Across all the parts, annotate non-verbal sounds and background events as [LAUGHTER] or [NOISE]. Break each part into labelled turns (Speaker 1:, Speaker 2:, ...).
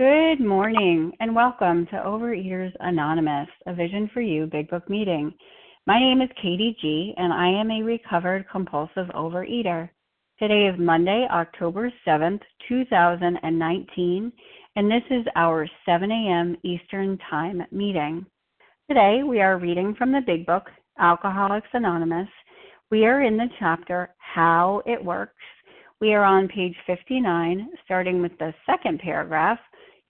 Speaker 1: Good morning and welcome to Overeaters Anonymous, a Vision for You Big Book meeting. My name is Katie G, and I am a recovered compulsive overeater. Today is Monday, October 7th, 2019, and this is our 7 a.m. Eastern Time meeting. Today we are reading from the Big Book, Alcoholics Anonymous. We are in the chapter How It Works. We are on page 59, starting with the second paragraph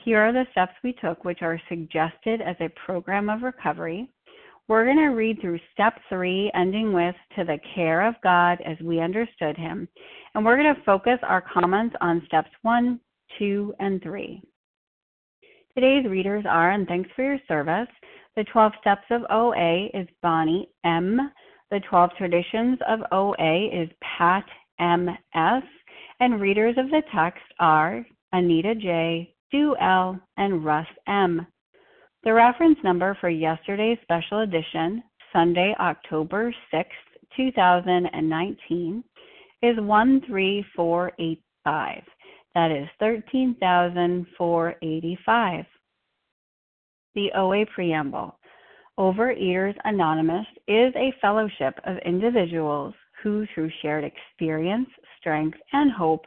Speaker 1: here are the steps we took, which are suggested as a program of recovery. We're going to read through step three, ending with to the care of God as we understood him. And we're going to focus our comments on steps one, two, and three. Today's readers are, and thanks for your service. The 12 steps of OA is Bonnie M. The 12 traditions of OA is Pat M.S. And readers of the text are Anita J., Sue L., and Russ M. The reference number for yesterday's special edition, Sunday, October 6, 2019, is 13485. That is 13,485. The OA Preamble Overeaters Anonymous is a fellowship of individuals who, through shared experience, strength, and hope,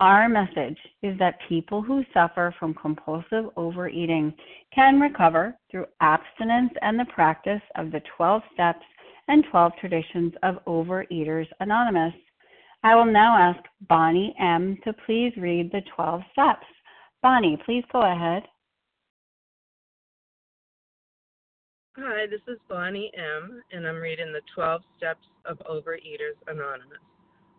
Speaker 1: our message is that people who suffer from compulsive overeating can recover through abstinence and the practice of the 12 steps and 12 traditions of Overeaters Anonymous. I will now ask Bonnie M. to please read the 12 steps. Bonnie, please go ahead.
Speaker 2: Hi, this is Bonnie M., and I'm reading the 12 Steps of Overeaters Anonymous.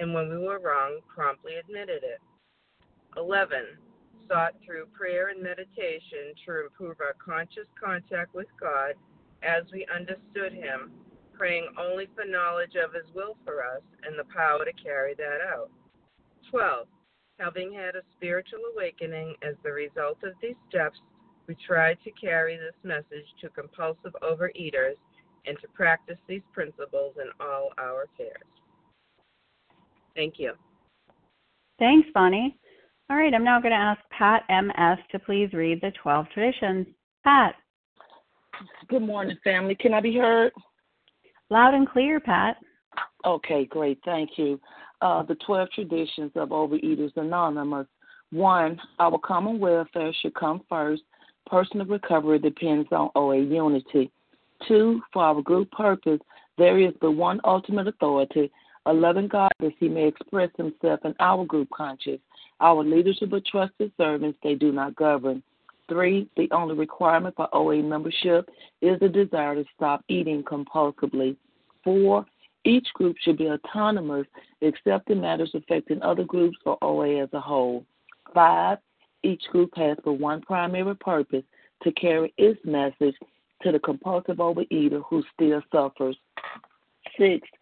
Speaker 2: and when we were wrong, promptly admitted it. 11. Sought through prayer and meditation to improve our conscious contact with God as we understood Him, praying only for knowledge of His will for us and the power to carry that out. 12. Having had a spiritual awakening as the result of these steps, we tried to carry this message to compulsive overeaters and to practice these principles in all our affairs. Thank you.
Speaker 1: Thanks, Bonnie. All right, I'm now going to ask Pat M.S. to please read the 12 traditions. Pat.
Speaker 3: Good morning, family. Can I be heard?
Speaker 1: Loud and clear, Pat.
Speaker 3: Okay, great. Thank you. Uh, the 12 traditions of Overeaters Anonymous. One, our common welfare should come first. Personal recovery depends on OA unity. Two, for our group purpose, there is but one ultimate authority, a loving God that he may express himself in our group conscience. Our leadership are trusted servants, they do not govern. Three, the only requirement for OA membership is the desire to stop eating compulsively. Four, each group should be autonomous except in matters affecting other groups or OA as a whole. Five, each group has but one primary purpose to carry its message to the compulsive overeater who still suffers. Six,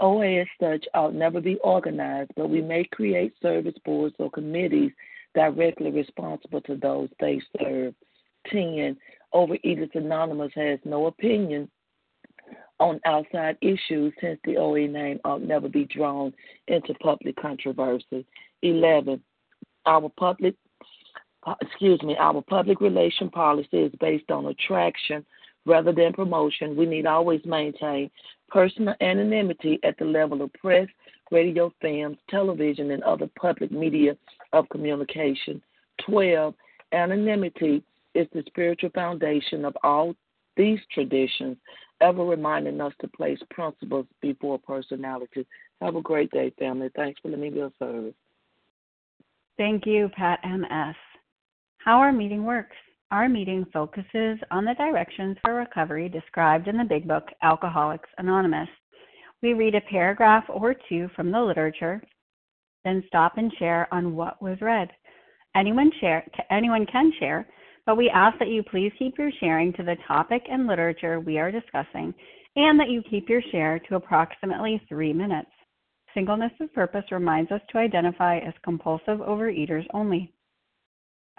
Speaker 3: OA as such ought never be organized, but we may create service boards or committees directly responsible to those they serve. 10. Overeaters Anonymous has no opinion on outside issues since the OA name ought never be drawn into public controversy. 11. Our public uh, excuse me, our public relation policy is based on attraction rather than promotion. We need always maintain personal anonymity at the level of press, radio, films, television, and other public media of communication. 12. Anonymity is the spiritual foundation of all these traditions, ever reminding us to place principles before personality. Have a great day, family. Thanks for letting me be of service.
Speaker 1: Thank you, Pat M.S. How our meeting works. Our meeting focuses on the directions for recovery described in the big book, Alcoholics Anonymous. We read a paragraph or two from the literature, then stop and share on what was read. Anyone share anyone can share, but we ask that you please keep your sharing to the topic and literature we are discussing, and that you keep your share to approximately three minutes. Singleness of purpose reminds us to identify as compulsive overeaters only.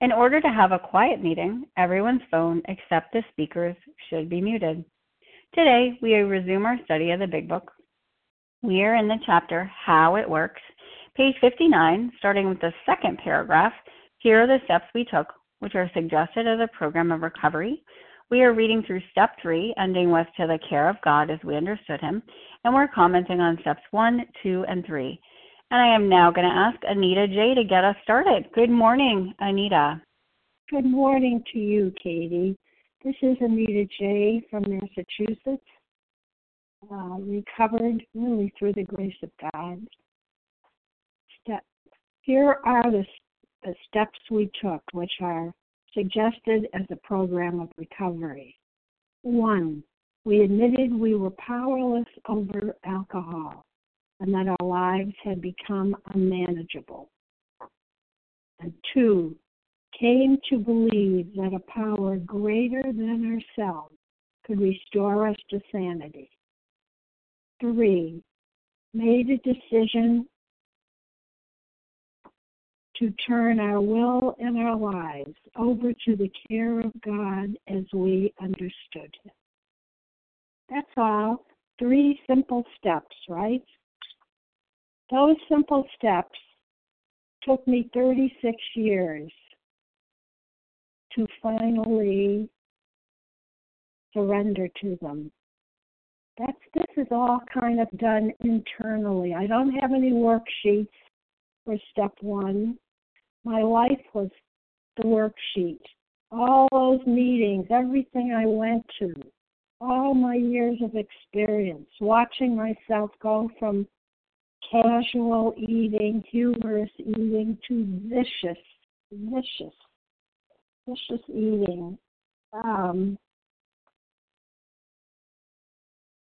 Speaker 1: In order to have a quiet meeting, everyone's phone except the speaker's should be muted. Today, we resume our study of the Big Book. We are in the chapter How It Works, page 59, starting with the second paragraph. Here are the steps we took, which are suggested as a program of recovery. We are reading through step three, ending with To the Care of God as we understood Him, and we're commenting on steps one, two, and three. And I am now going to ask Anita J. to get us started. Good morning, Anita.
Speaker 4: Good morning to you, Katie. This is Anita J. from Massachusetts, uh, recovered really through the grace of God. Step. Here are the, the steps we took, which are suggested as a program of recovery. One, we admitted we were powerless over alcohol and that our lives had become unmanageable. And two, came to believe that a power greater than ourselves could restore us to sanity. Three, made a decision to turn our will and our lives over to the care of God as we understood Him. That's all. Three simple steps, right? Those simple steps took me 36 years to finally surrender to them. That's this is all kind of done internally. I don't have any worksheets for step one. My life was the worksheet. All those meetings, everything I went to, all my years of experience, watching myself go from casual eating, humorous eating, to vicious, vicious, vicious eating. Um,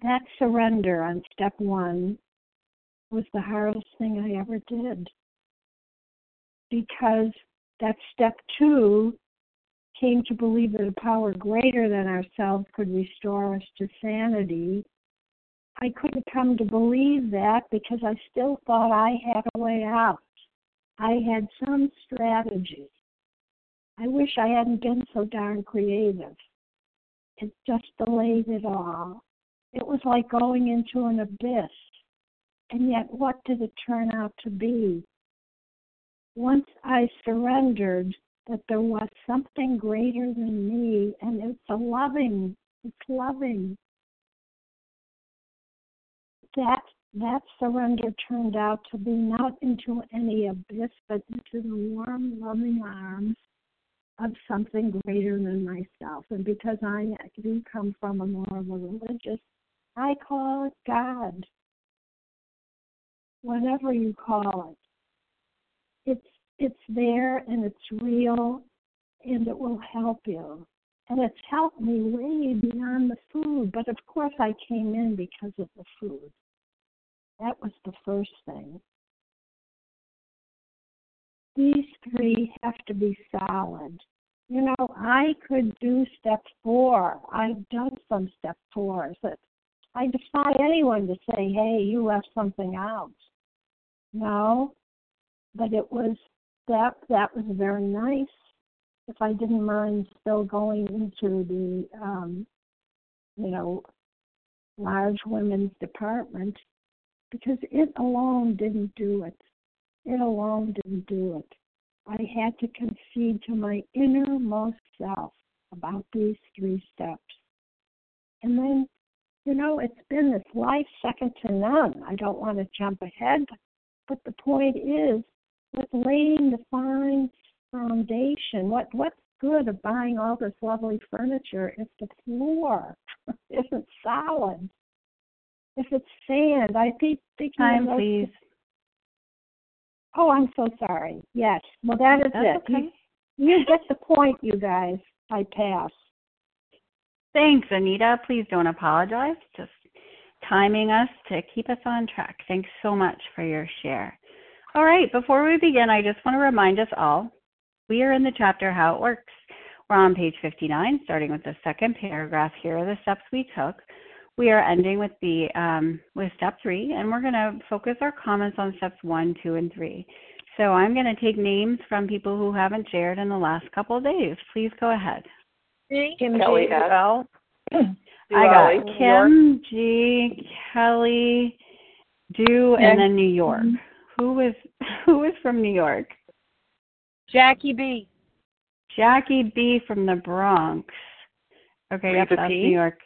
Speaker 4: that surrender on step one was the hardest thing I ever did. Because that step two came to believe that a power greater than ourselves could restore us to sanity, I couldn't come to believe that because I still thought I had a way out. I had some strategy. I wish I hadn't been so darn creative. It just delayed it all. It was like going into an abyss. And yet, what did it turn out to be? Once I surrendered that there was something greater than me, and it's a loving, it's loving. That that surrender turned out to be not into any abyss, but into the warm, loving arms of something greater than myself. And because I do come from a more of a religious, I call it God. Whatever you call it, it's it's there and it's real, and it will help you. And it's helped me way beyond the food. But of course, I came in because of the food. That was the first thing. These three have to be solid. You know, I could do step four. I've done some step fours. I defy anyone to say, hey, you left something out. No, but it was that that was very nice. If I didn't mind still going into the um, you know, large women's department, because it alone didn't do it. It alone didn't do it. I had to concede to my innermost self about these three steps. And then, you know, it's been this life second to none. I don't want to jump ahead, but the point is, with laying the fine foundation, what what's good of buying all this lovely furniture if the floor [LAUGHS] isn't solid? If it's sand, I think thinking
Speaker 1: time, please.
Speaker 4: Oh, I'm so sorry. Yes. Well, that is
Speaker 1: That's
Speaker 4: it.
Speaker 1: Okay.
Speaker 4: You, you get the point, you guys. I pass.
Speaker 1: Thanks, Anita. Please don't apologize. Just timing us to keep us on track. Thanks so much for your share. All right, before we begin, I just want to remind us all we are in the chapter How It Works. We're on page 59, starting with the second paragraph. Here are the steps we took we are ending with the um, with step three, and we're going to focus our comments on steps one, two, and three. So I'm going to take names from people who haven't shared in the last couple of days. Please go ahead.
Speaker 5: Kim Kelly G. L. [CLEARS THROAT]
Speaker 1: I got Kim G. Kelly, Do, and then New York. Who was [LAUGHS] who was from New York?
Speaker 5: Jackie B.
Speaker 1: Jackie B. from the Bronx. Okay,
Speaker 5: Reva
Speaker 1: yep, that's
Speaker 5: P.
Speaker 1: New York.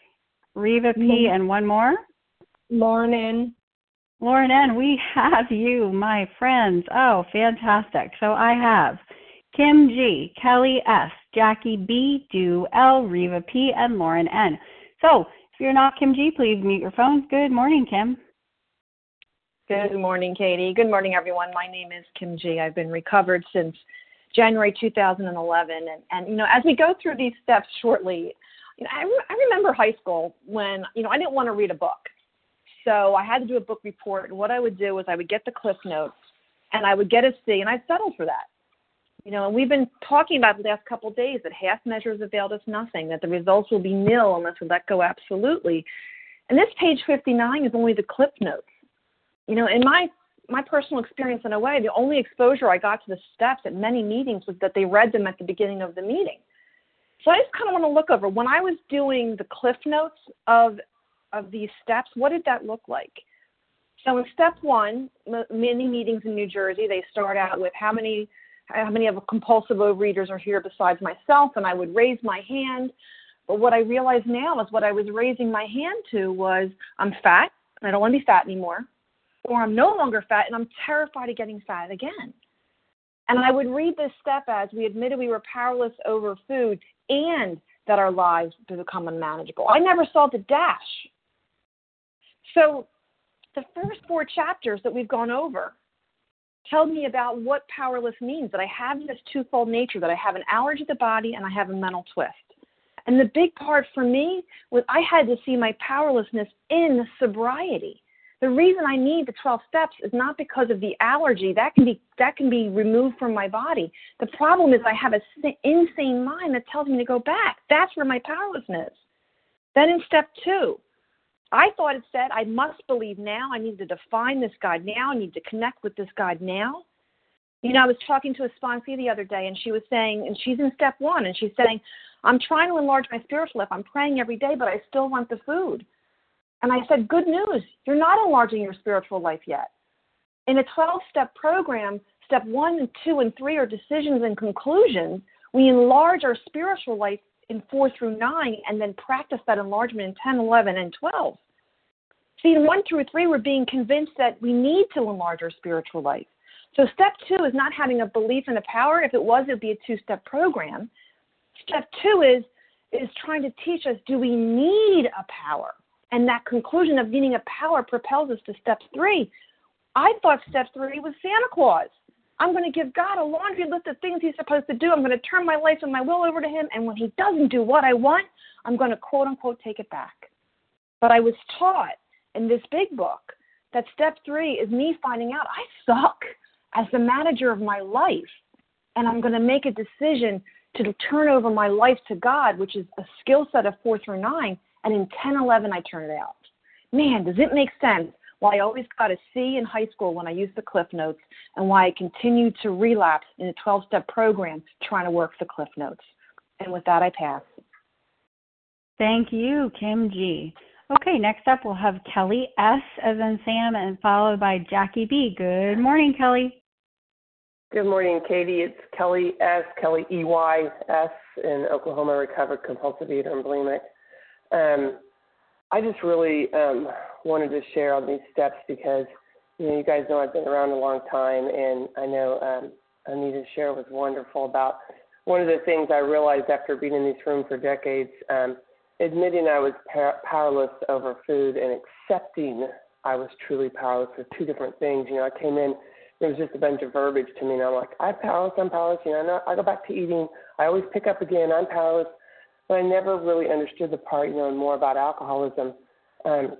Speaker 1: Reva P. Mm-hmm. and one more?
Speaker 5: Lauren N.
Speaker 1: Lauren N., we have you, my friends. Oh, fantastic. So I have Kim G., Kelly S., Jackie B., Do L., Reva P., and Lauren N. So if you're not Kim G., please mute your phones. Good morning, Kim.
Speaker 5: Good morning, Katie. Good morning, everyone. My name is Kim G. I've been recovered since January 2011. And, and you know, as we go through these steps shortly, you know, I, re- I remember high school when, you know, I didn't want to read a book. So I had to do a book report. And what I would do was I would get the cliff notes and I would get a C and I settled for that. You know, and we've been talking about the last couple of days that half measures availed us nothing, that the results will be nil unless we let go absolutely. And this page 59 is only the cliff notes. You know, in my my personal experience in a way, the only exposure I got to the steps at many meetings was that they read them at the beginning of the meeting. So I just kind of want to look over when I was doing the cliff notes of of these steps. What did that look like? So in step one, many meetings in New Jersey, they start out with how many how many of the compulsive overeaters are here besides myself, and I would raise my hand. But what I realize now is what I was raising my hand to was I'm fat and I don't want to be fat anymore, or I'm no longer fat and I'm terrified of getting fat again. And I would read this step as we admitted we were powerless over food and that our lives become unmanageable. I never saw the dash. So the first four chapters that we've gone over tell me about what powerless means that I have this twofold nature, that I have an allergy to the body and I have a mental twist. And the big part for me was I had to see my powerlessness in sobriety. The reason I need the 12 steps is not because of the allergy. That can be that can be removed from my body. The problem is I have an insane mind that tells me to go back. That's where my powerlessness. Then in step 2, I thought it said I must believe now. I need to define this God now. I need to connect with this God now. You know, I was talking to a sponsee the other day, and she was saying, and she's in step one, and she's saying, I'm trying to enlarge my spiritual life. I'm praying every day, but I still want the food. And I said, Good news. You're not enlarging your spiritual life yet. In a 12 step program, step one and two and three are decisions and conclusions. We enlarge our spiritual life in four through nine and then practice that enlargement in 10, 11, and 12. See, in one through three, we're being convinced that we need to enlarge our spiritual life. So step two is not having a belief in a power. If it was, it would be a two-step program. Step two is is trying to teach us do we need a power? And that conclusion of needing a power propels us to step three. I thought step three was Santa Claus. I'm going to give God a laundry list of things He's supposed to do. I'm going to turn my life and my will over to Him. And when He doesn't do what I want, I'm going to quote unquote take it back. But I was taught in this big book that step three is me finding out I suck as the manager of my life. And I'm going to make a decision to turn over my life to God, which is a skill set of four through nine. And in 10, 11, I turn it out. Man, does it make sense why I always got a C in high school when I used the Cliff Notes and why I continued to relapse in a 12 step program trying to work the Cliff Notes. And with that, I pass.
Speaker 1: Thank you, Kim G. Okay, next up we'll have Kelly S. as in Sam and followed by Jackie B. Good morning, Kelly.
Speaker 6: Good morning, Katie. It's Kelly S. Kelly E Y S in Oklahoma, recovered compulsive eater and bulimic. Um, I just really um, wanted to share on these steps because you know you guys know I've been around a long time, and I know um, Anita share was wonderful about one of the things I realized after being in this room for decades. Um, admitting I was powerless over food and accepting I was truly powerless are two different things. You know, I came in, there was just a bunch of verbiage to me, and I'm like, I'm powerless, I'm powerless. You know, I go back to eating. I always pick up again. I'm powerless, but I never really understood the part, you know, more about alcoholism. Um,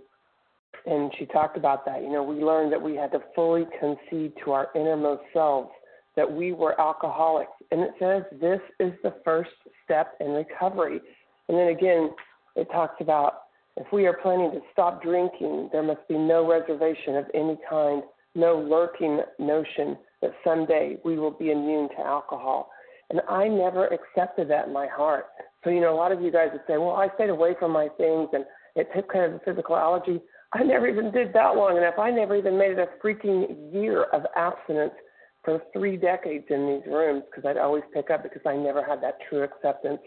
Speaker 6: and she talked about that. You know, we learned that we had to fully concede to our innermost selves that we were alcoholics, and it says this is the first step in recovery. And then again, it talks about if we are planning to stop drinking, there must be no reservation of any kind, no lurking notion that someday we will be immune to alcohol. And I never accepted that in my heart. So, you know, a lot of you guys would say, well, I stayed away from my things and it took care of the physical allergy. I never even did that long enough. I never even made it a freaking year of abstinence for three decades in these rooms because I'd always pick up because I never had that true acceptance.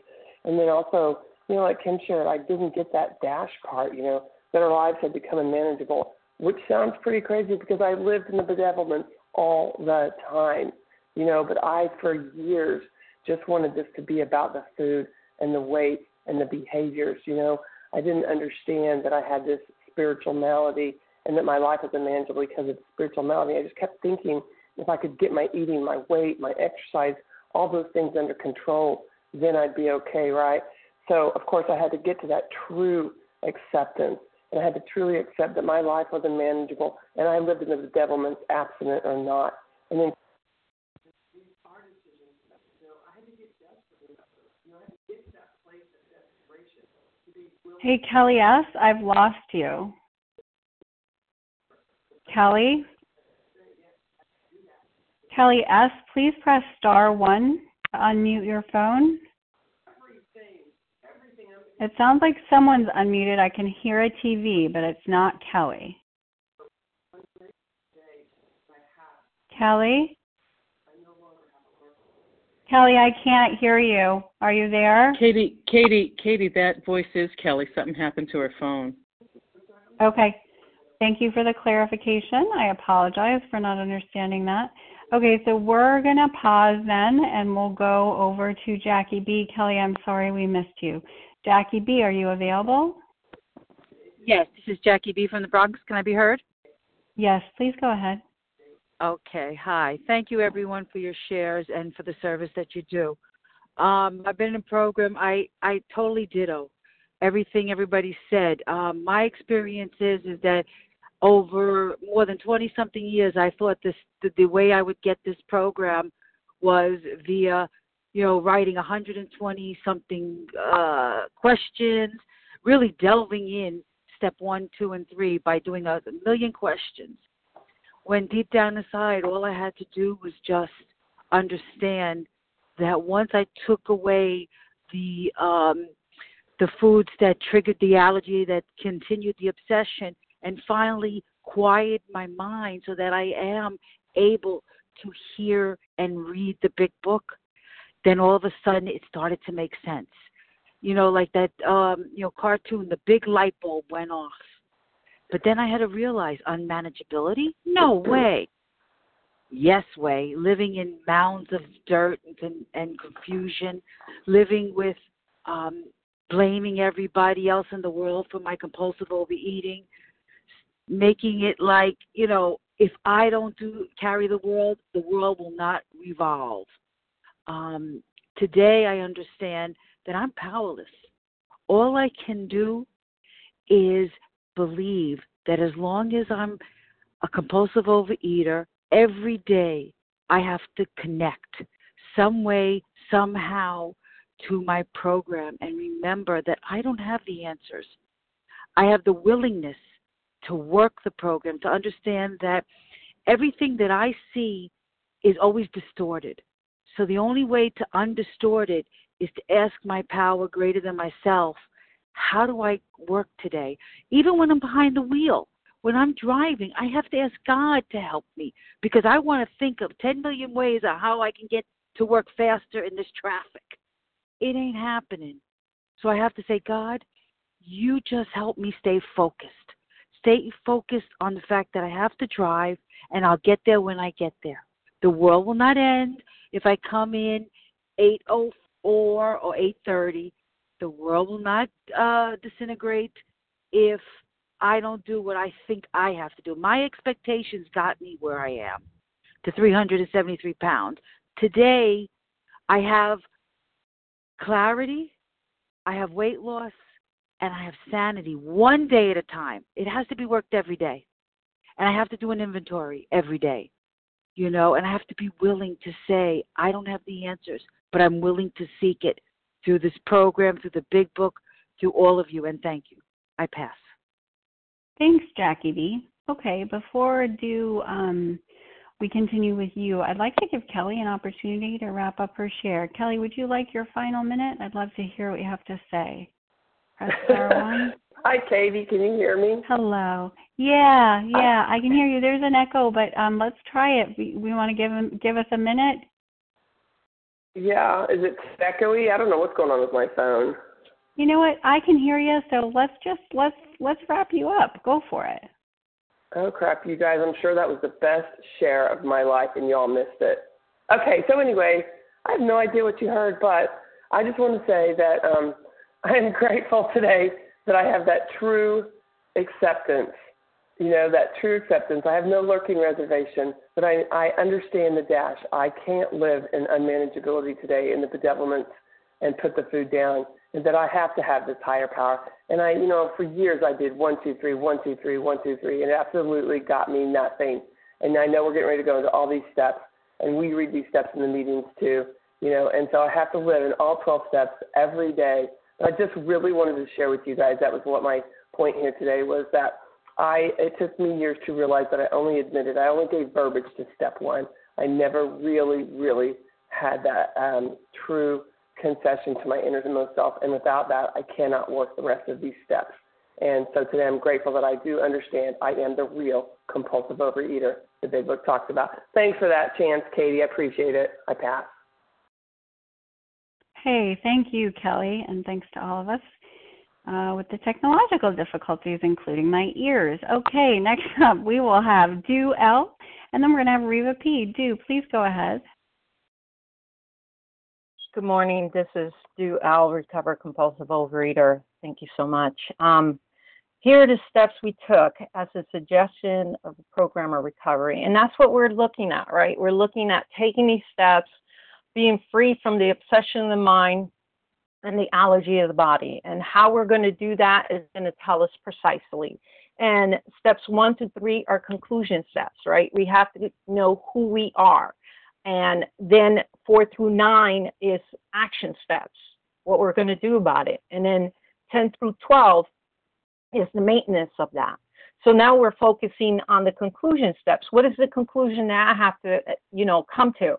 Speaker 6: And then also, you know, like Kim shared, I didn't get that dash part, you know, that our lives had become unmanageable, which sounds pretty crazy because I lived in the bedevilment all the time, you know, but I, for years, just wanted this to be about the food and the weight and the behaviors, you know. I didn't understand that I had this spiritual malady and that my life was unmanageable because of the spiritual malady. I just kept thinking if I could get my eating, my weight, my exercise, all those things under control, then I'd be okay, right? So, of course, I had to get to that true acceptance. And I had to truly accept that my life was unmanageable and I lived in the devilment, abstinent or not. And then
Speaker 1: Hey, Kelly S., I've lost you. Kelly? Kelly S., please press star one to unmute your phone. It sounds like someone's unmuted. I can hear a TV, but it's not Kelly. Kelly? Kelly, I can't hear you. Are you there?
Speaker 7: Katie, Katie, Katie, that voice is Kelly. Something happened to her phone.
Speaker 1: Okay. Thank you for the clarification. I apologize for not understanding that. Okay, so we're going to pause then and we'll go over to Jackie B. Kelly, I'm sorry we missed you. Jackie B., are you available?
Speaker 8: Yes, this is Jackie B. from the Bronx. Can I be heard?
Speaker 1: Yes, please go ahead.
Speaker 8: Okay, hi. Thank you, everyone, for your shares and for the service that you do. Um, I've been in a program. I I totally ditto everything everybody said. Um, my experience is is that over more than 20 something years, I thought this the, the way I would get this program was via, you know, writing 120 something uh, questions, really delving in step one, two, and three by doing a million questions. When deep down inside, all I had to do was just understand that once I took away the um, the foods that triggered the allergy, that continued the obsession, and finally quiet my mind so that I am able to hear and read the big book, then all of a sudden it started to make sense. You know, like that um, you know, cartoon, the big light bulb went off. But then I had to realize unmanageability? No way. Yes way. Living in mounds of dirt and, and confusion, living with um, blaming everybody else in the world for my compulsive overeating, making it like, you know, if I don't do carry the world, the world will not revolve. Um, today I understand that I'm powerless. All I can do is believe that as long as I'm a compulsive overeater, every day I have to connect some way, somehow to my program and remember that I don't have the answers. I have the willingness to work the program, to understand that everything that I see is always distorted. So the only way to undistort it is to ask my power greater than myself, how do I work today? Even when I'm behind the wheel, when I'm driving, I have to ask God to help me because I want to think of 10 million ways of how I can get to work faster in this traffic. It ain't happening. So I have to say, God, you just help me stay focused stay focused on the fact that I have to drive and I'll get there when I get there. The world will not end if I come in 8:04 or 8:30. The world will not uh, disintegrate if I don't do what I think I have to do. My expectations got me where I am to 373 pounds. Today, I have clarity, I have weight loss, and I have sanity one day at a time. It has to be worked every day. And I have to do an inventory every day, you know, and I have to be willing to say, I don't have the answers, but I'm willing to seek it through this program, through the big book, through all of you, and thank you. I pass.
Speaker 1: Thanks, Jackie B. Okay, before do um, we continue with you, I'd like to give Kelly an opportunity to wrap up her share. Kelly, would you like your final minute? I'd love to hear what you have to say. [LAUGHS]
Speaker 6: Hi, Katie. Can you hear me?
Speaker 1: Hello. Yeah, yeah, I can hear you. There's an echo, but um, let's try it. We, we want to give him, give us a minute.
Speaker 6: Yeah, is it echoey? I don't know what's going on with my phone.
Speaker 1: You know what? I can hear you, so let's just let's let's wrap you up. Go for it.
Speaker 6: Oh crap, you guys! I'm sure that was the best share of my life, and y'all missed it. Okay, so anyway, I have no idea what you heard, but I just want to say that um, [LAUGHS] I am grateful today that I have that true acceptance. You know, that true acceptance. I have no lurking reservation, but I, I understand the dash. I can't live in unmanageability today in the bedevilments and put the food down, and that I have to have this higher power. And I, you know, for years I did one, two, three, one, two, three, one, two, three, and it absolutely got me nothing. And I know we're getting ready to go into all these steps, and we read these steps in the meetings too, you know, and so I have to live in all 12 steps every day But I just really wanted to share with you guys that was what my point here today was that I it took me years to realize that I only admitted I only gave verbiage to step one. I never really, really had that um, true concession to my innermost self, and without that, I cannot work the rest of these steps. And so today, I'm grateful that I do understand I am the real compulsive overeater the Big Book talks about. Thanks for that chance, Katie. I appreciate it. I pass.
Speaker 1: Hey, thank you, Kelly, and thanks to all of us uh, with the technological difficulties, including my ears. Okay, next [LAUGHS] up we will have Do L, and then we're going to have Reva P. Do, please go ahead.
Speaker 9: Good morning. This is Do L, Recover Compulsive Overeater. Thank you so much. Um, here are the steps we took as a suggestion of the program of recovery. And that's what we're looking at, right? We're looking at taking these steps being free from the obsession of the mind and the allergy of the body. And how we're going to do that is going to tell us precisely. And steps one to three are conclusion steps, right? We have to know who we are. And then four through nine is action steps, what we're going to do about it. And then 10 through 12 is the maintenance of that. So now we're focusing on the conclusion steps. What is the conclusion that I have to, you know, come to?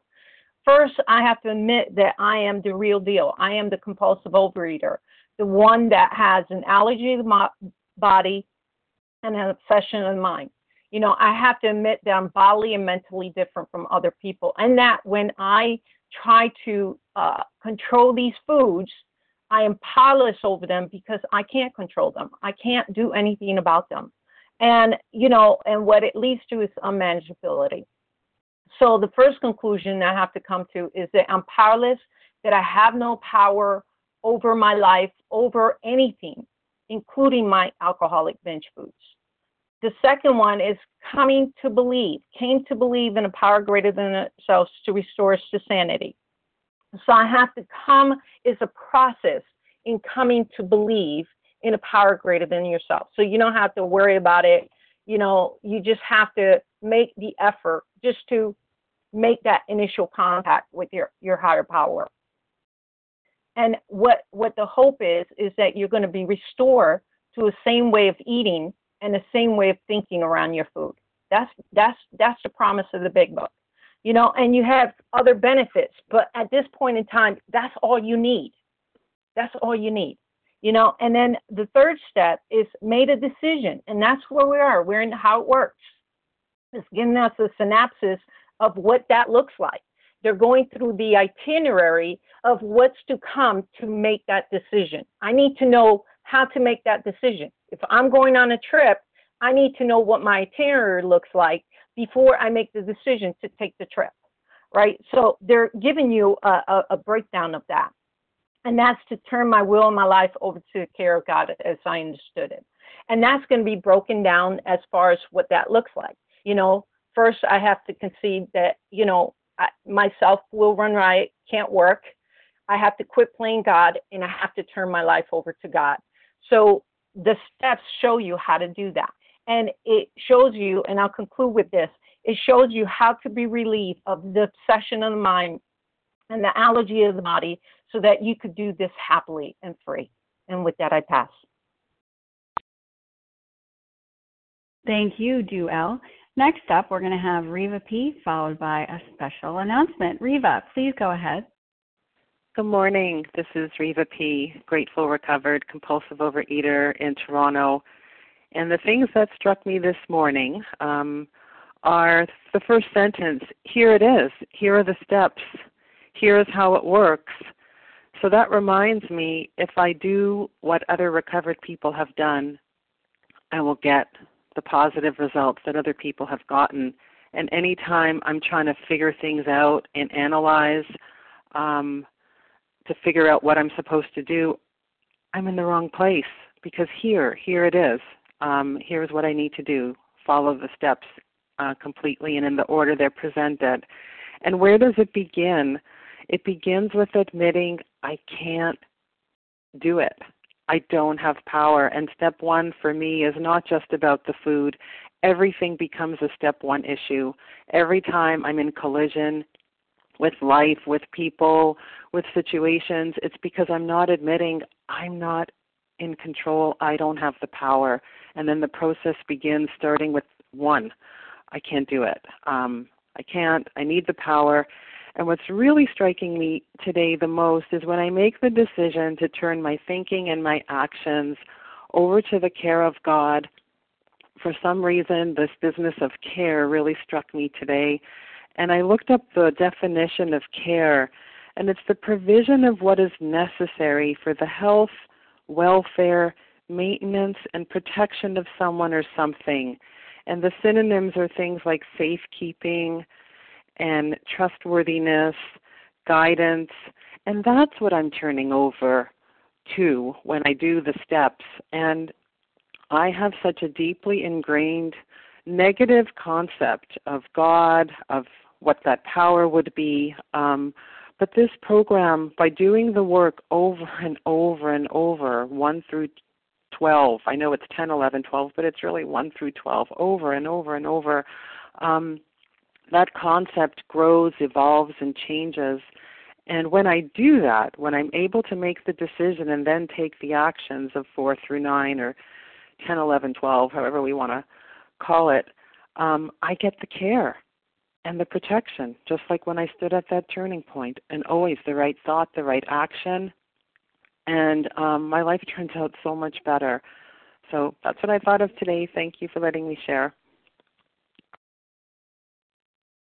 Speaker 9: First, I have to admit that I am the real deal. I am the compulsive overeater, the one that has an allergy to my body and an obsession the mind. You know, I have to admit that I'm bodily and mentally different from other people, and that when I try to uh, control these foods, I am powerless over them because I can't control them. I can't do anything about them. And, you know, and what it leads to is unmanageability. So the first conclusion I have to come to is that I'm powerless, that I have no power over my life, over anything, including my alcoholic binge foods. The second one is coming to believe, came to believe in a power greater than ourselves to restore us to sanity. So I have to come is a process in coming to believe in a power greater than yourself. So you don't have to worry about it. You know, you just have to make the effort just to make that initial contact with your, your higher power. And what what the hope is is that you're going to be restored to a same way of eating and the same way of thinking around your food. That's that's that's the promise of the big book. You know, and you have other benefits, but at this point in time, that's all you need. That's all you need. You know, and then the third step is made a decision, and that's where we are. We're in how it works. It's giving us a synopsis of what that looks like. They're going through the itinerary of what's to come to make that decision. I need to know how to make that decision. If I'm going on a trip, I need to know what my itinerary looks like before I make the decision to take the trip, right? So they're giving you a, a, a breakdown of that. And that's to turn my will and my life over to the care of God as I understood it. And that's going to be broken down as far as what that looks like. You know, first I have to concede that, you know, I, myself will run riot, can't work. I have to quit playing God and I have to turn my life over to God. So the steps show you how to do that. And it shows you, and I'll conclude with this it shows you how to be relieved of the obsession of the mind and the allergy of the body so that you could do this happily and free. And with that, I pass.
Speaker 1: Thank you, Do L. Next up, we're going to have Reva P, followed by a special announcement. Reva, please go ahead.
Speaker 10: Good morning. This is Reva P, grateful, recovered, compulsive overeater in Toronto. And the things that struck me this morning um, are the first sentence here it is, here are the steps, here is how it works. So that reminds me if I do what other recovered people have done, I will get the positive results that other people have gotten. And anytime I'm trying to figure things out and analyze um, to figure out what I'm supposed to do, I'm in the wrong place because here, here it is. Um, here's what I need to do. Follow the steps uh, completely and in the order they're presented. And where does it begin? It begins with admitting I can't do it. I don't have power. And step one for me is not just about the food. Everything becomes a step one issue. Every time I'm in collision with life, with people, with situations, it's because I'm not admitting I'm not in control. I don't have the power. And then the process begins starting with one. I can't do it. Um, I can't. I need the power. And what's really striking me today the most is when I make the decision to turn my thinking and my actions over to the care of God. For some reason, this business of care really struck me today. And I looked up the definition of care, and it's the provision of what is necessary for the health, welfare, maintenance, and protection of someone or something. And the synonyms are things like safekeeping, and trustworthiness, guidance, and that's what I'm turning over to when I do the steps. And I have such a deeply ingrained negative concept of God, of what that power would be. Um, but this program, by doing the work over [LAUGHS] and over and over, 1 through 12. I know it's 10, 11, 12, but it's really 1 through 12 over and over and over. Um, that concept grows, evolves, and changes. And when I do that, when I'm able to make the decision and then take the actions of 4 through 9 or 10, 11, 12, however we want to call it, um, I get the care and the protection, just like when I stood at that turning point, and always the right thought, the right action, and um, my life turns out so much better. So that's what I thought of today. Thank you for letting me share.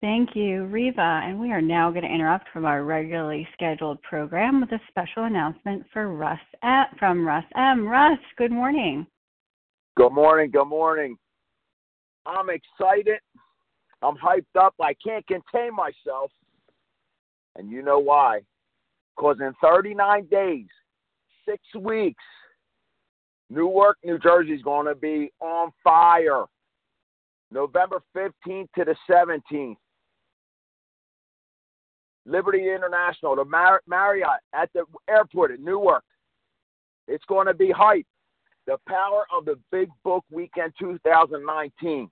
Speaker 1: Thank you, Reva. And we are now going to interrupt from our regularly scheduled program with a special announcement for Russ at, from Russ M. Russ, good morning.
Speaker 11: Good morning. Good morning. I'm excited. I'm hyped up. I can't contain myself. And you know why? Because in 39 days, six weeks, Newark, New Jersey is going to be on fire. November 15th to the 17th. Liberty International, the Mar- Marriott at the airport at Newark. It's going to be hype. The power of the Big Book Weekend 2019.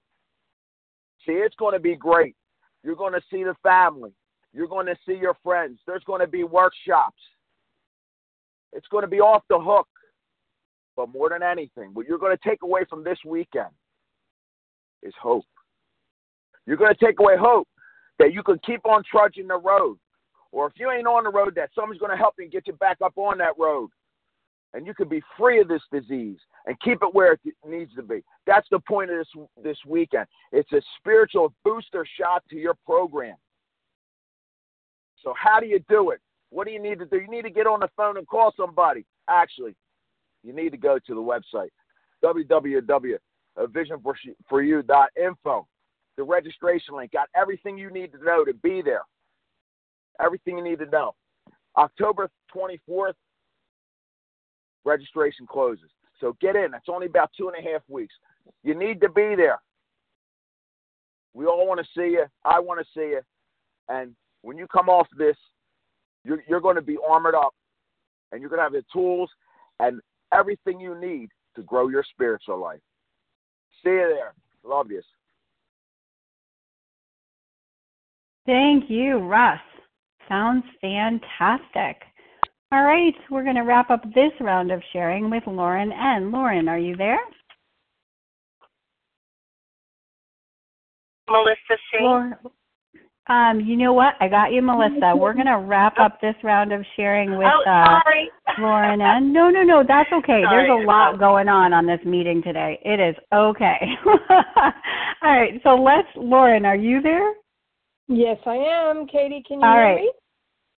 Speaker 11: See, it's going to be great. You're going to see the family. You're going to see your friends. There's going to be workshops. It's going to be off the hook. But more than anything, what you're going to take away from this weekend is hope. You're going to take away hope that you can keep on trudging the road. Or if you ain't on the road, that somebody's going to help you get you back up on that road. And you can be free of this disease and keep it where it needs to be. That's the point of this this weekend. It's a spiritual booster shot to your program. So how do you do it? What do you need to do? You need to get on the phone and call somebody. Actually, you need to go to the website www.visionforyou.info. The registration link got everything you need to know to be there. Everything you need to know. October 24th, registration closes. So get in. It's only about two and a half weeks. You need to be there. We all want to see you. I want to see you. And when you come off this, you're, you're going to be armored up and you're going to have the tools and everything you need to grow your spiritual life. See you there. Love you.
Speaker 1: Thank you, Russ. Sounds fantastic. All right, we're going to wrap up this round of sharing with Lauren N. Lauren, are you there?
Speaker 12: Melissa C.
Speaker 1: Lauren, um, you know what? I got you, Melissa. [LAUGHS] We're going to wrap up this round of sharing with
Speaker 12: oh,
Speaker 1: uh. Lauren N. No, no, no, that's okay.
Speaker 12: Sorry.
Speaker 1: There's a lot going on on this meeting today. It is okay. [LAUGHS] All right, so let's, Lauren, are you there?
Speaker 13: Yes, I am. Katie, can you
Speaker 1: All
Speaker 13: hear
Speaker 1: right.
Speaker 13: me?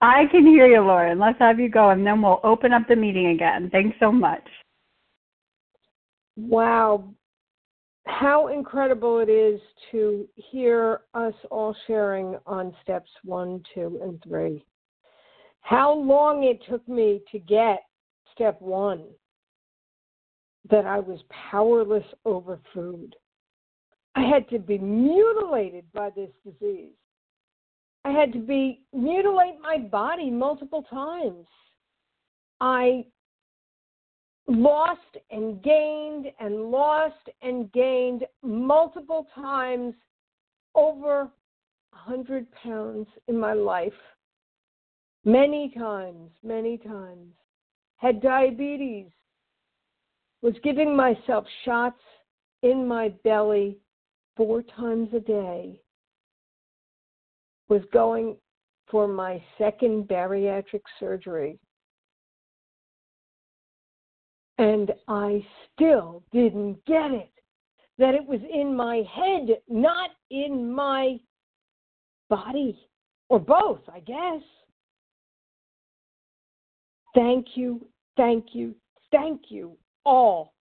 Speaker 1: I can hear you, Lauren. Let's have you go, and then we'll open up the meeting again. Thanks so much.
Speaker 13: Wow. How incredible it is to hear us all sharing on steps one, two, and three. How long it took me to get step one that I was powerless over food. I had to be mutilated by this disease. I had to be mutilate my body multiple times. I lost and gained and lost and gained multiple times over a hundred pounds in my life. Many times, many times. Had diabetes. Was giving myself shots in my belly four times a day was going for my second bariatric surgery. And I still didn't get it. That it was in my head, not in my body, or both, I guess. Thank you, thank you, thank you all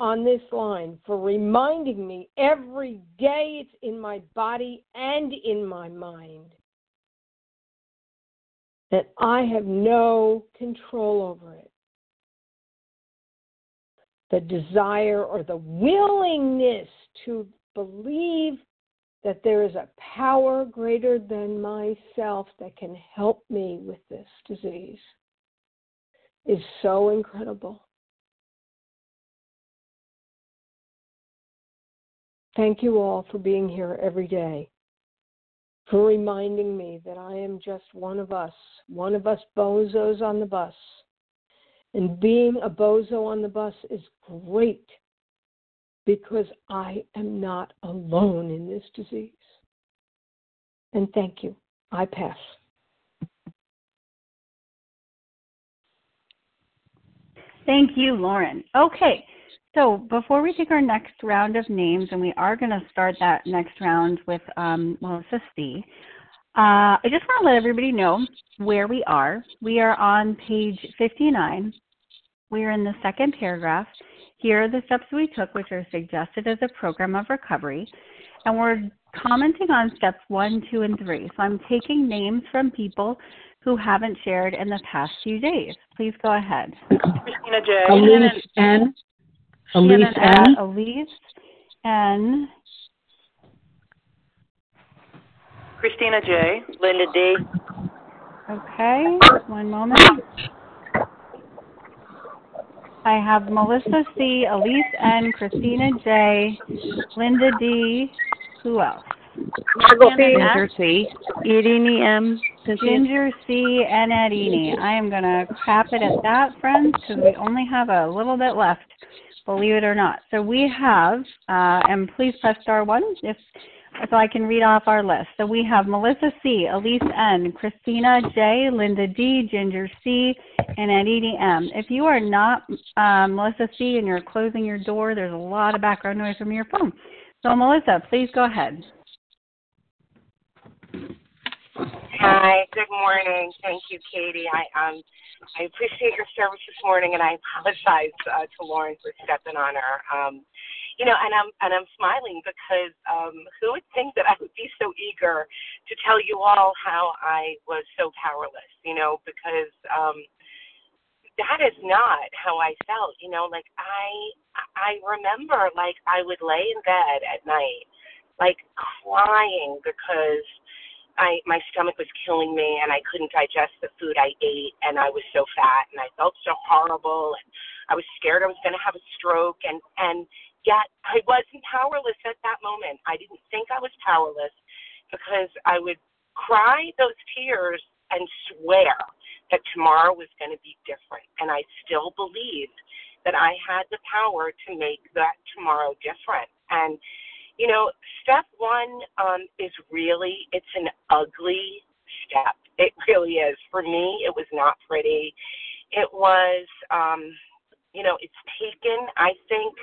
Speaker 13: on this line for reminding me every day it's in my body and in my mind that I have no control over it. The desire or the willingness to believe that there is a power greater than myself that can help me with this disease is so incredible. Thank you all for being here every day for reminding me that I am just one of us, one of us bozos on the bus. And being a bozo on the bus is great because I am not alone in this disease. And thank you. I pass.
Speaker 1: Thank you, Lauren. Okay, so before we take our next round of names, and we are going to start that next round with um, Melissa C., uh, I just want to let everybody know where we are. We are on page 59. We are in the second paragraph. Here are the steps we took, which are suggested as a program of recovery. And we're commenting on steps one, two, and three. So I'm taking names from people who haven't shared in the past few days. Please go ahead.
Speaker 12: Christina J.
Speaker 7: Elise N. Elise uh, N.
Speaker 1: Elise N.
Speaker 12: Christina J. Linda D.
Speaker 1: Okay, one moment. I have Melissa C., Elise N., Christina J., Linda D. Who else?
Speaker 12: Margot P.
Speaker 10: Ginger C. Edini M.
Speaker 1: Ginger C. and Edini. I am going to cap it at that, friends, because we only have a little bit left, believe it or not. So we have, uh, and please press star one if so I can read off our list. So we have Melissa C., Elise N., Christina J., Linda D., Ginger C., and Edie M. If you are not um, Melissa C. and you're closing your door, there's a lot of background noise from your phone. So Melissa, please go ahead.
Speaker 14: Hi, good morning. Thank you, Katie. I um I appreciate your service this morning, and I apologize uh, to Lauren for stepping on her. Um, you know, and I'm and I'm smiling because um, who would think that I would be so eager to tell you all how I was so powerless? You know, because um, that is not how I felt. You know, like I I remember like I would lay in bed at night, like crying because I my stomach was killing me and I couldn't digest the food I ate and I was so fat and I felt so horrible and I was scared I was going to have a stroke and and yet I wasn't powerless at that moment. I didn't think I was powerless because I would cry those tears and swear that tomorrow was going to be different. And I still believed that I had the power to make that tomorrow different. And, you know, step one um, is really, it's an ugly step. It really is. For me, it was not pretty. It was, um, you know, it's taken, I think,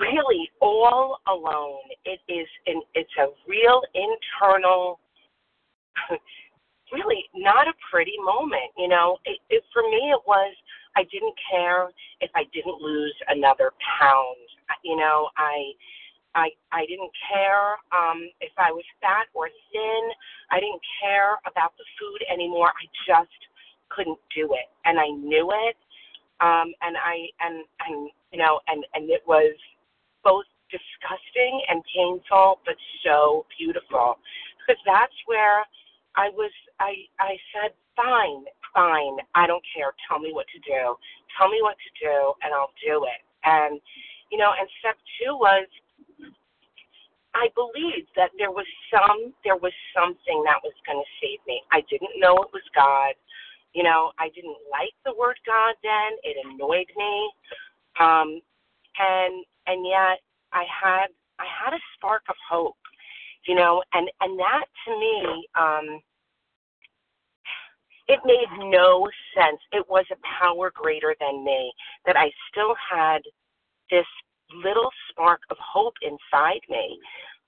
Speaker 14: really all alone. It is an it's a real internal [LAUGHS] really not a pretty moment, you know. It, it for me it was I didn't care if I didn't lose another pound. You know, I I I didn't care um if I was fat or thin. I didn't care about the food anymore. I just couldn't do it. And I knew it. Um and I and and you know and and it was both disgusting and painful, but so beautiful. Because that's where I was, I, I said, fine, fine, I don't care. Tell me what to do. Tell me what to do, and I'll do it. And, you know, and step two was, I believed that there was some, there was something that was going to save me. I didn't know it was God. You know, I didn't like the word God then. It annoyed me. Um, and and yet I had I had a spark of hope, you know, and and that to me, um, it made no sense. It was a power greater than me that I still had this little spark of hope inside me,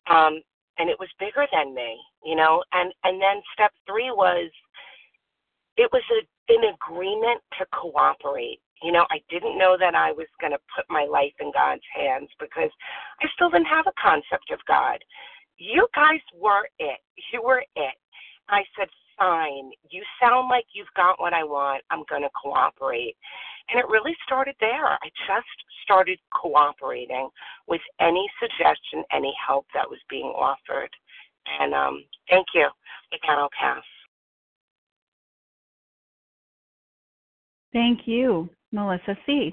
Speaker 14: um, and it was bigger than me, you know. And and then step three was it was a, an agreement to cooperate you know, I didn't know that I was going to put my life in God's hands because I still didn't have a concept of God. You guys were it. You were it. I said, fine. You sound like you've got what I want. I'm going to cooperate. And it really started there. I just started cooperating with any suggestion, any help that was being offered. And um, thank you. With that, I'll pass.
Speaker 1: Thank you. Melissa C.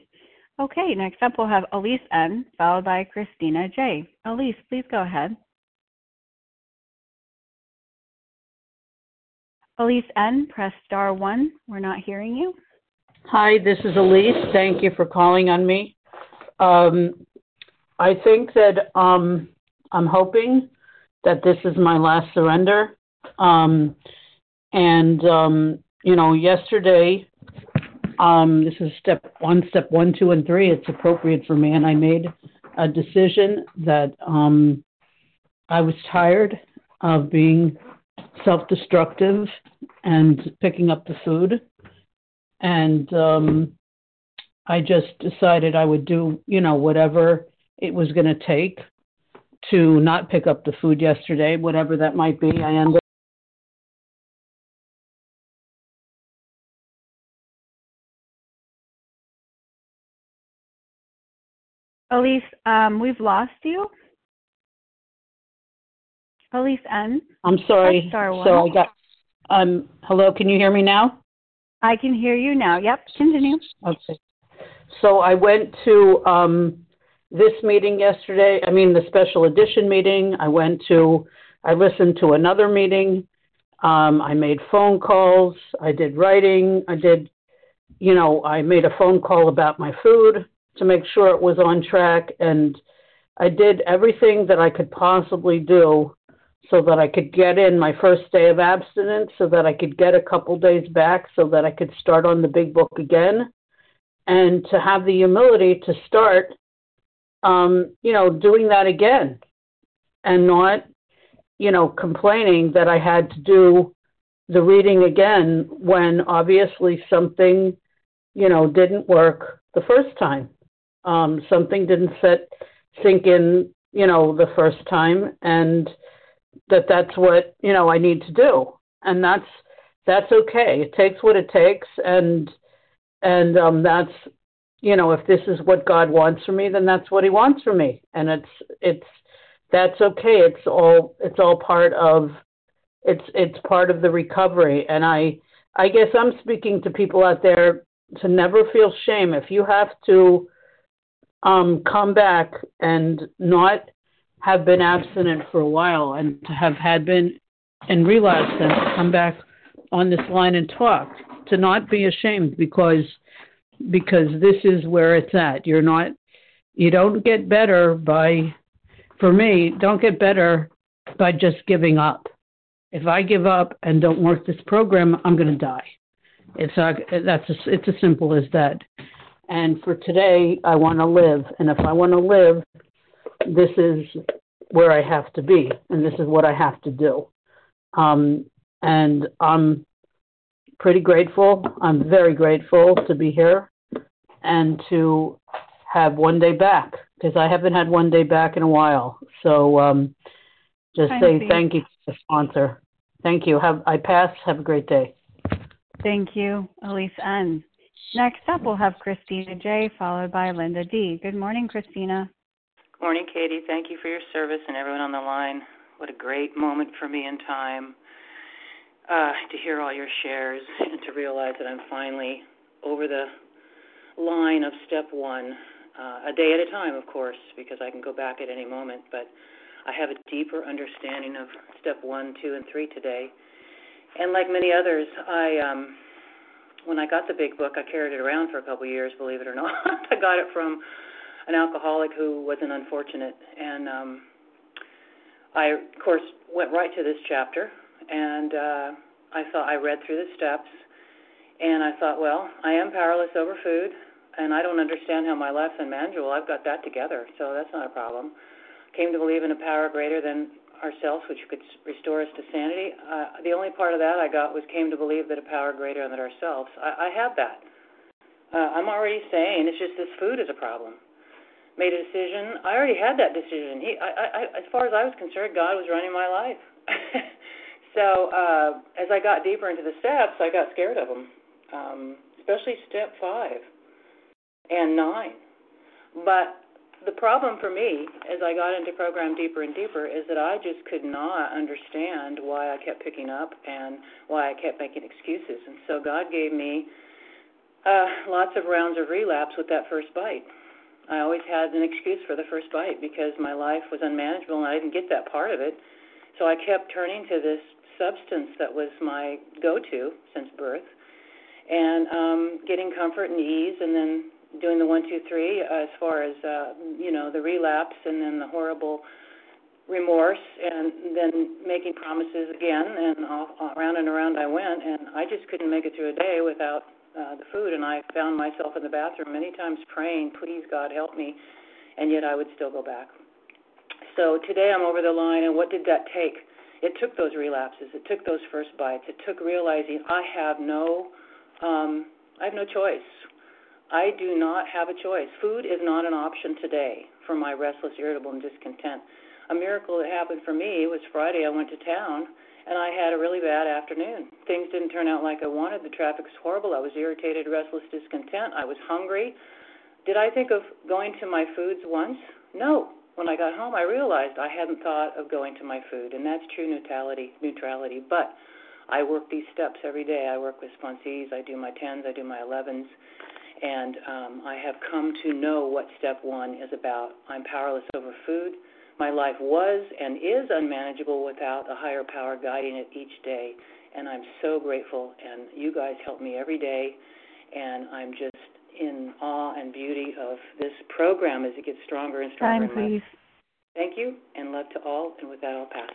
Speaker 1: Okay, next up we'll have Elise N, followed by Christina J. Elise, please go ahead. Elise N, press star one. We're not hearing you.
Speaker 7: Hi, this is Elise. Thank you for calling on me. Um, I think that um, I'm hoping that this is my last surrender. Um, and, um, you know, yesterday, um, this is step one, step one, two, and three. It's appropriate for me. And I made a decision that um, I was tired of being self destructive and picking up the food. And um, I just decided I would do, you know, whatever it was going to take to not pick up the food yesterday, whatever that might be. I ended
Speaker 1: Elise, um, we've lost you. Elise N.
Speaker 7: I'm sorry.
Speaker 1: Star one.
Speaker 7: So I got. Um. Hello. Can you hear me now?
Speaker 1: I can hear you now. Yep. Continue.
Speaker 7: Okay. So I went to um, this meeting yesterday. I mean, the special edition meeting. I went to. I listened to another meeting. Um, I made phone calls. I did writing. I did. You know, I made a phone call about my food to make sure it was on track, and I did everything that I could possibly do so that I could get in my first day of abstinence, so that I could get a couple days back, so that I could start on the big book again, and to have the humility to start, um, you know, doing that again, and not, you know, complaining that I had to do the reading again when obviously something, you know, didn't work the first time. Um, something didn't set sink in, you know, the first time, and that that's what you know I need to do, and that's that's okay. It takes what it takes, and and um, that's you know if this is what God wants for me, then that's what He wants for me, and it's it's that's okay. It's all it's all part of it's it's part of the recovery, and I I guess I'm speaking to people out there to never feel shame. If you have to um, come back and not have been abstinent for a while and to have had been and relapsed and to come back on this line and talk to not be ashamed because because this is where it's at. You're not you don't get better by for me don't get better by just giving up. If i give up and don't work this program i'm going to die. It's not that's a, it's as simple as that. And for today i want to live. And if i want to live this is where I have to be, and this is what I have to do. Um, and I'm pretty grateful. I'm very grateful to be here and to have one day back because I haven't had one day back in a while. So um, just
Speaker 1: Thank
Speaker 7: say
Speaker 1: you.
Speaker 7: thank you to the sponsor. Thank you. Have I pass? Have a great day.
Speaker 1: Thank you, Elise N. Next up, we'll have Christina J, followed by Linda D. Good morning, Christina.
Speaker 12: Morning, Katie. Thank you for your service and everyone on the line. What a great moment for me in time uh, to hear all your shares and to realize that I'm finally over the line of step one, uh, a day at a time, of course, because I can go back at any moment. But I have a deeper understanding of step one, two, and three today. And like many others, I um, when I got the big book, I carried it around for a couple years. Believe it or not, [LAUGHS] I got it from an alcoholic who was an unfortunate, and um, I of course went right to this chapter, and uh, I thought I read through the steps, and I thought, well, I am powerless over food, and I don't understand how my life's unmanageable. I've got that together, so that's not a problem. Came to believe in a power greater than ourselves, which could restore us to sanity. Uh, the only part of that I got was came to believe that a power greater than ourselves. I, I have that. Uh, I'm already saying it's just this food is a problem made a decision. I already had that decision. He, I, I, as far as I was concerned, God was running my life. [LAUGHS] so uh, as I got deeper into the steps, I got scared of them, um, especially step five and nine. But the problem for me, as I got into program deeper and deeper, is that I just could not understand why I kept picking up and why I kept making excuses. And so God gave me uh, lots of rounds of relapse with that first bite. I always had an excuse for the first bite because my life was unmanageable and I didn't get that part of it. So I kept turning to this substance that was my go to since birth and um, getting comfort and ease and then doing the one, two, three as far as, uh, you know, the relapse and then the horrible remorse and then making promises again and all, around and around I went and I just couldn't make it through a day without uh, the food, and I found myself in the bathroom many times praying, "Please God help me," and yet I would still go back. So today I'm over the line, and what did that take? It took those relapses. It took those first bites. It took realizing I have no, um, I have no choice. I do not have a choice. Food is not an option today for my restless, irritable, and discontent. A miracle that happened for me was Friday. I went to town and I had a really bad afternoon. Things didn't turn out like I wanted. The traffic was horrible. I was irritated, restless, discontent. I was hungry. Did I think of going to my foods once? No. When I got home, I realized I hadn't thought of going to my food, and that's true neutrality. Neutrality, but I work these steps every day. I work with sponsees. I do my tens. I do my elevens, and um, I have come to know what step one is about. I'm powerless over food. My life was and is unmanageable without a higher power guiding it each day. And I'm so grateful. And you guys help me every day. And I'm just in awe and beauty of this program as it gets stronger and stronger.
Speaker 1: Time, please.
Speaker 12: Thank you and love to all. And with that, I'll pass.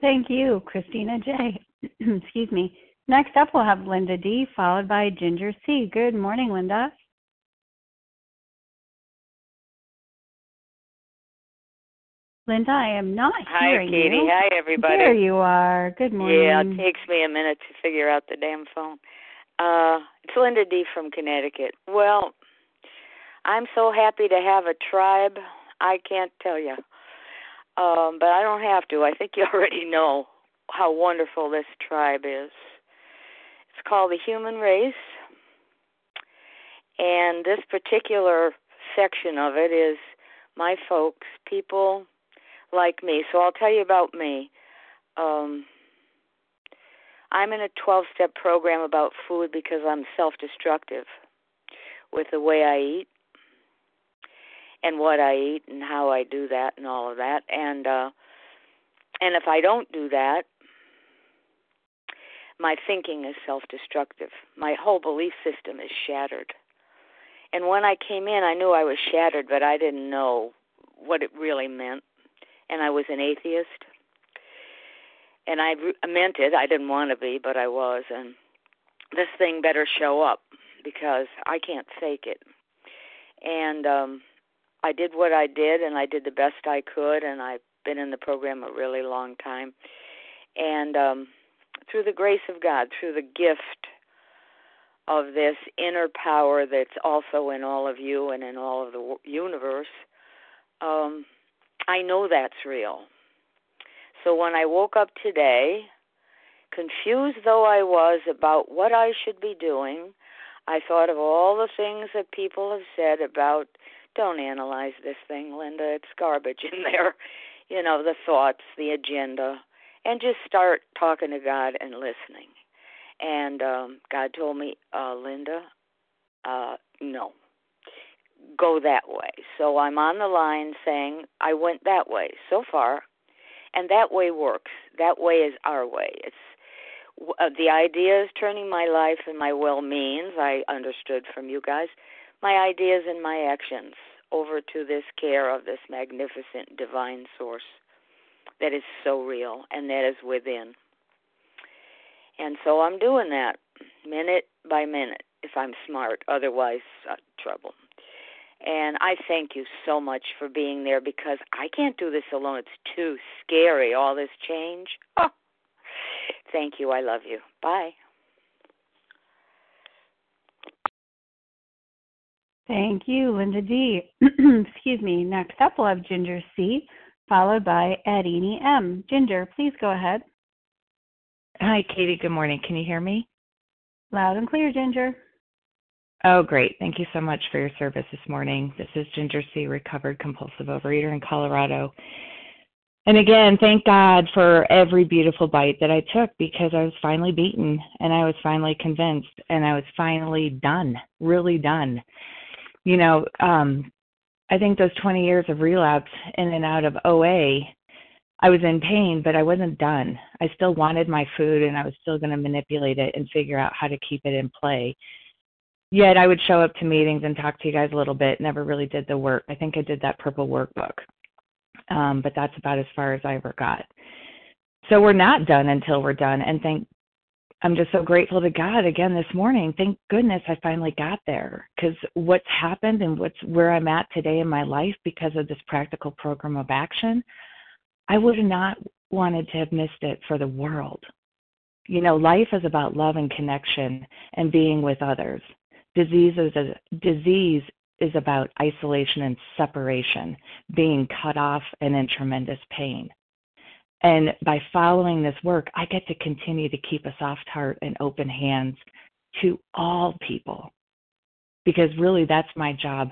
Speaker 1: Thank you, Christina J. [CLEARS THROAT] Excuse me. Next up, we'll have Linda D, followed by Ginger C. Good morning, Linda. Linda, I am not
Speaker 15: Hi,
Speaker 1: hearing
Speaker 15: Katie.
Speaker 1: you.
Speaker 15: Hi, everybody.
Speaker 1: There you are. Good morning.
Speaker 15: Yeah, it takes me a minute to figure out the damn phone. Uh, it's Linda D from Connecticut. Well, I'm so happy to have a tribe. I can't tell you. Um, but I don't have to. I think you [LAUGHS] already know how wonderful this tribe is. It's called the human race. And this particular section of it is my folks, people like me. So I'll tell you about me. Um, I'm in a 12 step program about food because I'm self destructive with the way I eat and what I eat and how I do that and all of that. And uh and if I don't do that, my thinking is self destructive. My whole belief system is shattered. And when I came in, I knew I was shattered, but I didn't know what it really meant and I was an atheist. And I meant it. I didn't want to be, but I was. And this thing better show up because I can't fake it. And um I did what I did, and I did the best I could. And I've been in the program a really long time. And um through the grace of God, through the gift of this inner power that's also in all of you and in all of the universe, um, I know that's real. So when I woke up today, confused though I was about what I should be doing, I thought of all the things that people have said about don't analyze this thing, Linda. It's garbage in [LAUGHS] there. You know, the thoughts, the agenda, and just start talking to God and listening. And um God told me, uh, Linda, uh, no go that way. So I'm on the line saying I went that way so far, and that way works. That way is our way. It's uh, the idea is turning my life and my well means. I understood from you guys my ideas and my actions over to this care of this magnificent divine source that is so real and that is within. And so I'm doing that minute by minute if I'm smart, otherwise, uh, trouble. And I thank you so much for being there because I can't do this alone. It's too scary, all this change. Oh. Thank you. I love you. Bye.
Speaker 1: Thank you, Linda D. [CLEARS THROAT] Excuse me. Next up, we'll have Ginger C, followed by Adini M. Ginger, please go ahead.
Speaker 16: Hi, Katie. Good morning. Can you hear me?
Speaker 1: Loud and clear, Ginger.
Speaker 16: Oh, great. Thank you so much for your service this morning. This is Ginger C., recovered compulsive overeater in Colorado. and again, thank God for every beautiful bite that I took because I was finally beaten and I was finally convinced and I was finally done, really done. You know, um I think those 20 years of relapse in and out of OA, I was in pain, but I wasn't done. I still wanted my food and I was still going to manipulate it and figure out how to keep it in play. Yet I would show up to meetings and talk to you guys a little bit, never really did the work. I think I did that purple workbook um, but that's about as far as I ever got. So we're not done until we're done. And thank, I'm just so grateful to God again this morning. Thank goodness I finally got there because what's happened and what's where I'm at today in my life because of this practical program of action, I would have not wanted to have missed it for the world. You know, life is about love and connection and being with others. Disease is a, disease is about isolation and separation, being cut off and in tremendous pain. And by following this work, I get to continue to keep a soft heart and open hands to all people. Because really, that's my job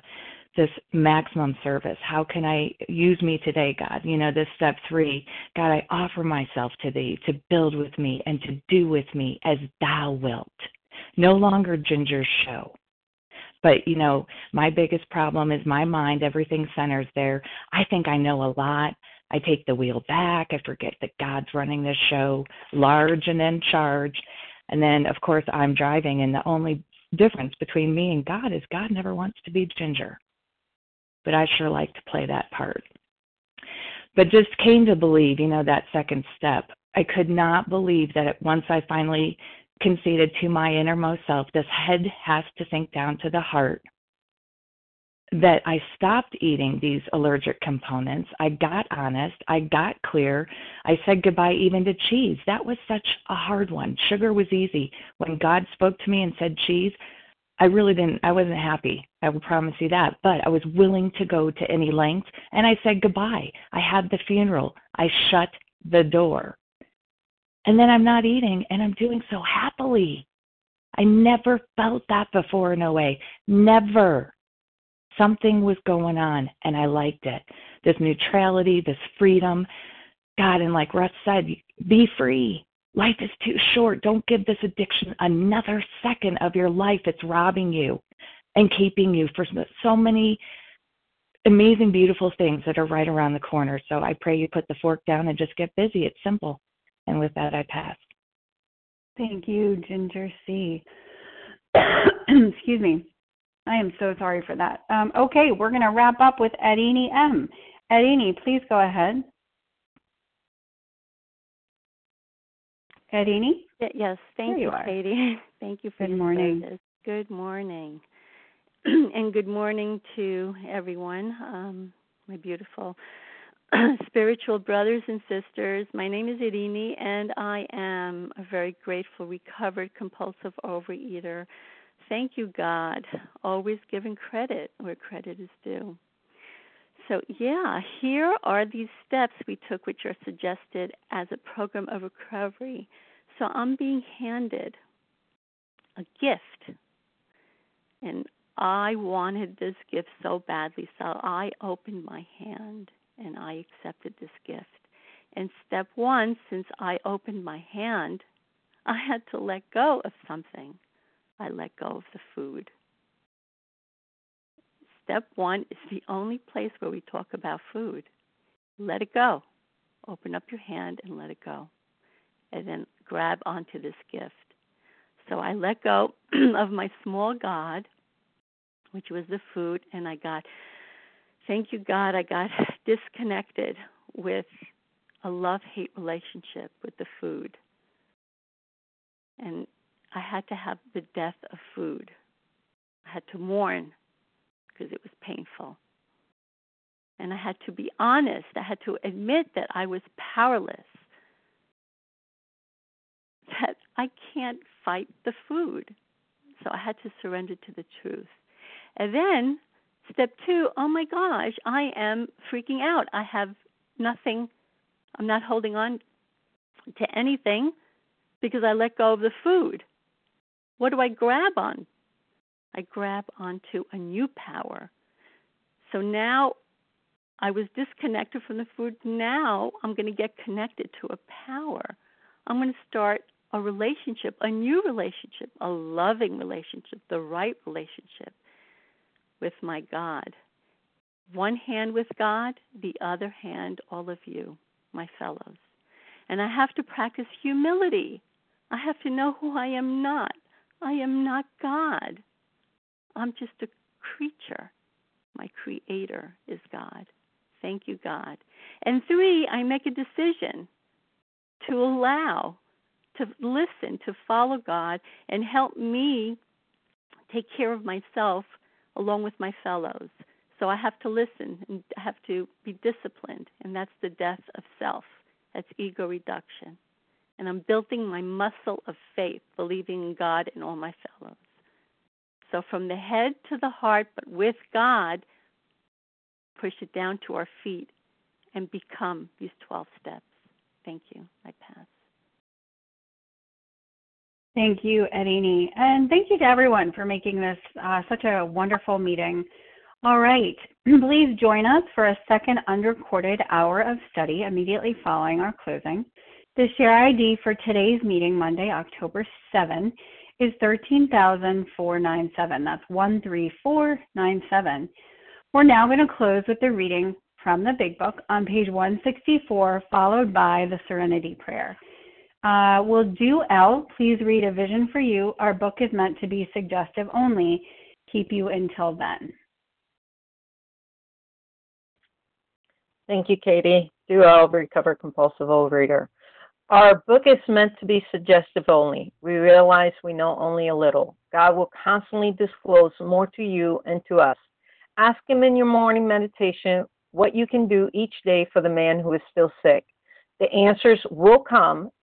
Speaker 16: this maximum service. How can I use me today, God? You know, this step three God, I offer myself to thee to build with me and to do with me as thou wilt. No longer Ginger's show, but, you know, my biggest problem is my mind, everything centers there. I think I know a lot. I take the wheel back. I forget that God's running this show large and in charge. And then, of course, I'm driving, and the only difference between me and God is God never wants to be Ginger. But I sure like to play that part. But just came to believe, you know, that second step. I could not believe that once I finally conceded to my innermost self, this head has to sink down to the heart, that I stopped eating these allergic components. I got honest. I got clear. I said goodbye even to cheese. That was such a hard one. Sugar was easy. When God spoke to me and said cheese, I really didn't, I wasn't happy. I will promise you that. But I was willing to go to any length and I said goodbye. I had the funeral. I shut the door. And then I'm not eating and I'm doing so happily. I never felt that before in OA. Never. Something was going on and I liked it. This neutrality, this freedom. God, and like Russ said, be free. Life is too short. Don't give this addiction another second of your life. It's robbing you and keeping you for so many amazing, beautiful things that are right around the corner. So I pray you put the fork down and just get busy. It's simple. And with that, I pass.
Speaker 1: Thank you, Ginger C. [COUGHS] Excuse me. I am so sorry for that. Um, okay, we're going to wrap up with Edini M. Edini, please go ahead. Edini?
Speaker 17: Yes, thank
Speaker 1: you,
Speaker 17: you Katie. [LAUGHS] Thank you for
Speaker 1: Good morning.
Speaker 17: service. Good morning. [CLEARS THROAT] and good morning to everyone, um, my beautiful [CLEARS THROAT] spiritual brothers and sisters. My name is Irini, and I am a very grateful, recovered compulsive overeater. Thank you, God. Always giving credit where credit is due. So, yeah, here are these steps we took, which are suggested as a program of recovery. So, I'm being handed a gift, and I wanted this gift so badly, so I opened my hand and I accepted this gift. And step one, since I opened my hand, I had to let go of something. I let go of the food. Step one is the only place where we talk about food. Let it go. Open up your hand and let it go. And then grab onto this gift. So I let go [CLEARS THROAT] of my small God, which was the food, and I got thank you, God, I got [LAUGHS] disconnected with a love hate relationship with the food. And I had to have the death of food. I had to mourn because it was painful. And I had to be honest. I had to admit that I was powerless, [LAUGHS] that I can't fight the food. So I had to surrender to the truth. And then Step two, oh my gosh, I am freaking out. I have nothing, I'm not holding on to anything because I let go of the food. What do I grab on? I grab onto a new power. So now I was disconnected from the food. Now I'm going to get connected to a power. I'm going to start a relationship, a new relationship, a loving relationship, the right relationship with my God. One hand with God, the other hand, all of you, my fellows. And I have to practice humility. I have to know who I am not. I am not God. I'm just a creature. My creator is God. Thank you, God. And three, I make a decision to allow, to listen, to follow God, and help me take care of myself along with my fellows. So I have to listen and I have to be disciplined, and that's the death of self. That's ego reduction. And I'm building my muscle of faith, believing in God and all my fellows. So from the head to the heart, but with God, push it down to our feet and become these 12 steps. Thank you. I pass.
Speaker 1: Thank you, Edini. And thank you to everyone for making this uh, such a wonderful meeting. All right, [CLEARS THROAT] please join us for a second unrecorded hour of study immediately following our closing. The share ID for today's meeting, Monday, October 7, is 13,497. That's 13497. We're now going to close with the reading from the Big Book on page 164, followed by the Serenity Prayer. Uh, will Do L, please read A Vision for You. Our book is meant to be suggestive only. Keep you until then.
Speaker 9: Thank you, Katie. Do L, Recover Compulsive Overeater. Our book is meant to be suggestive only. We realize we know only a little. God will constantly disclose more to you and to us. Ask Him in your morning meditation what you can do each day for the man who is still sick. The answers will come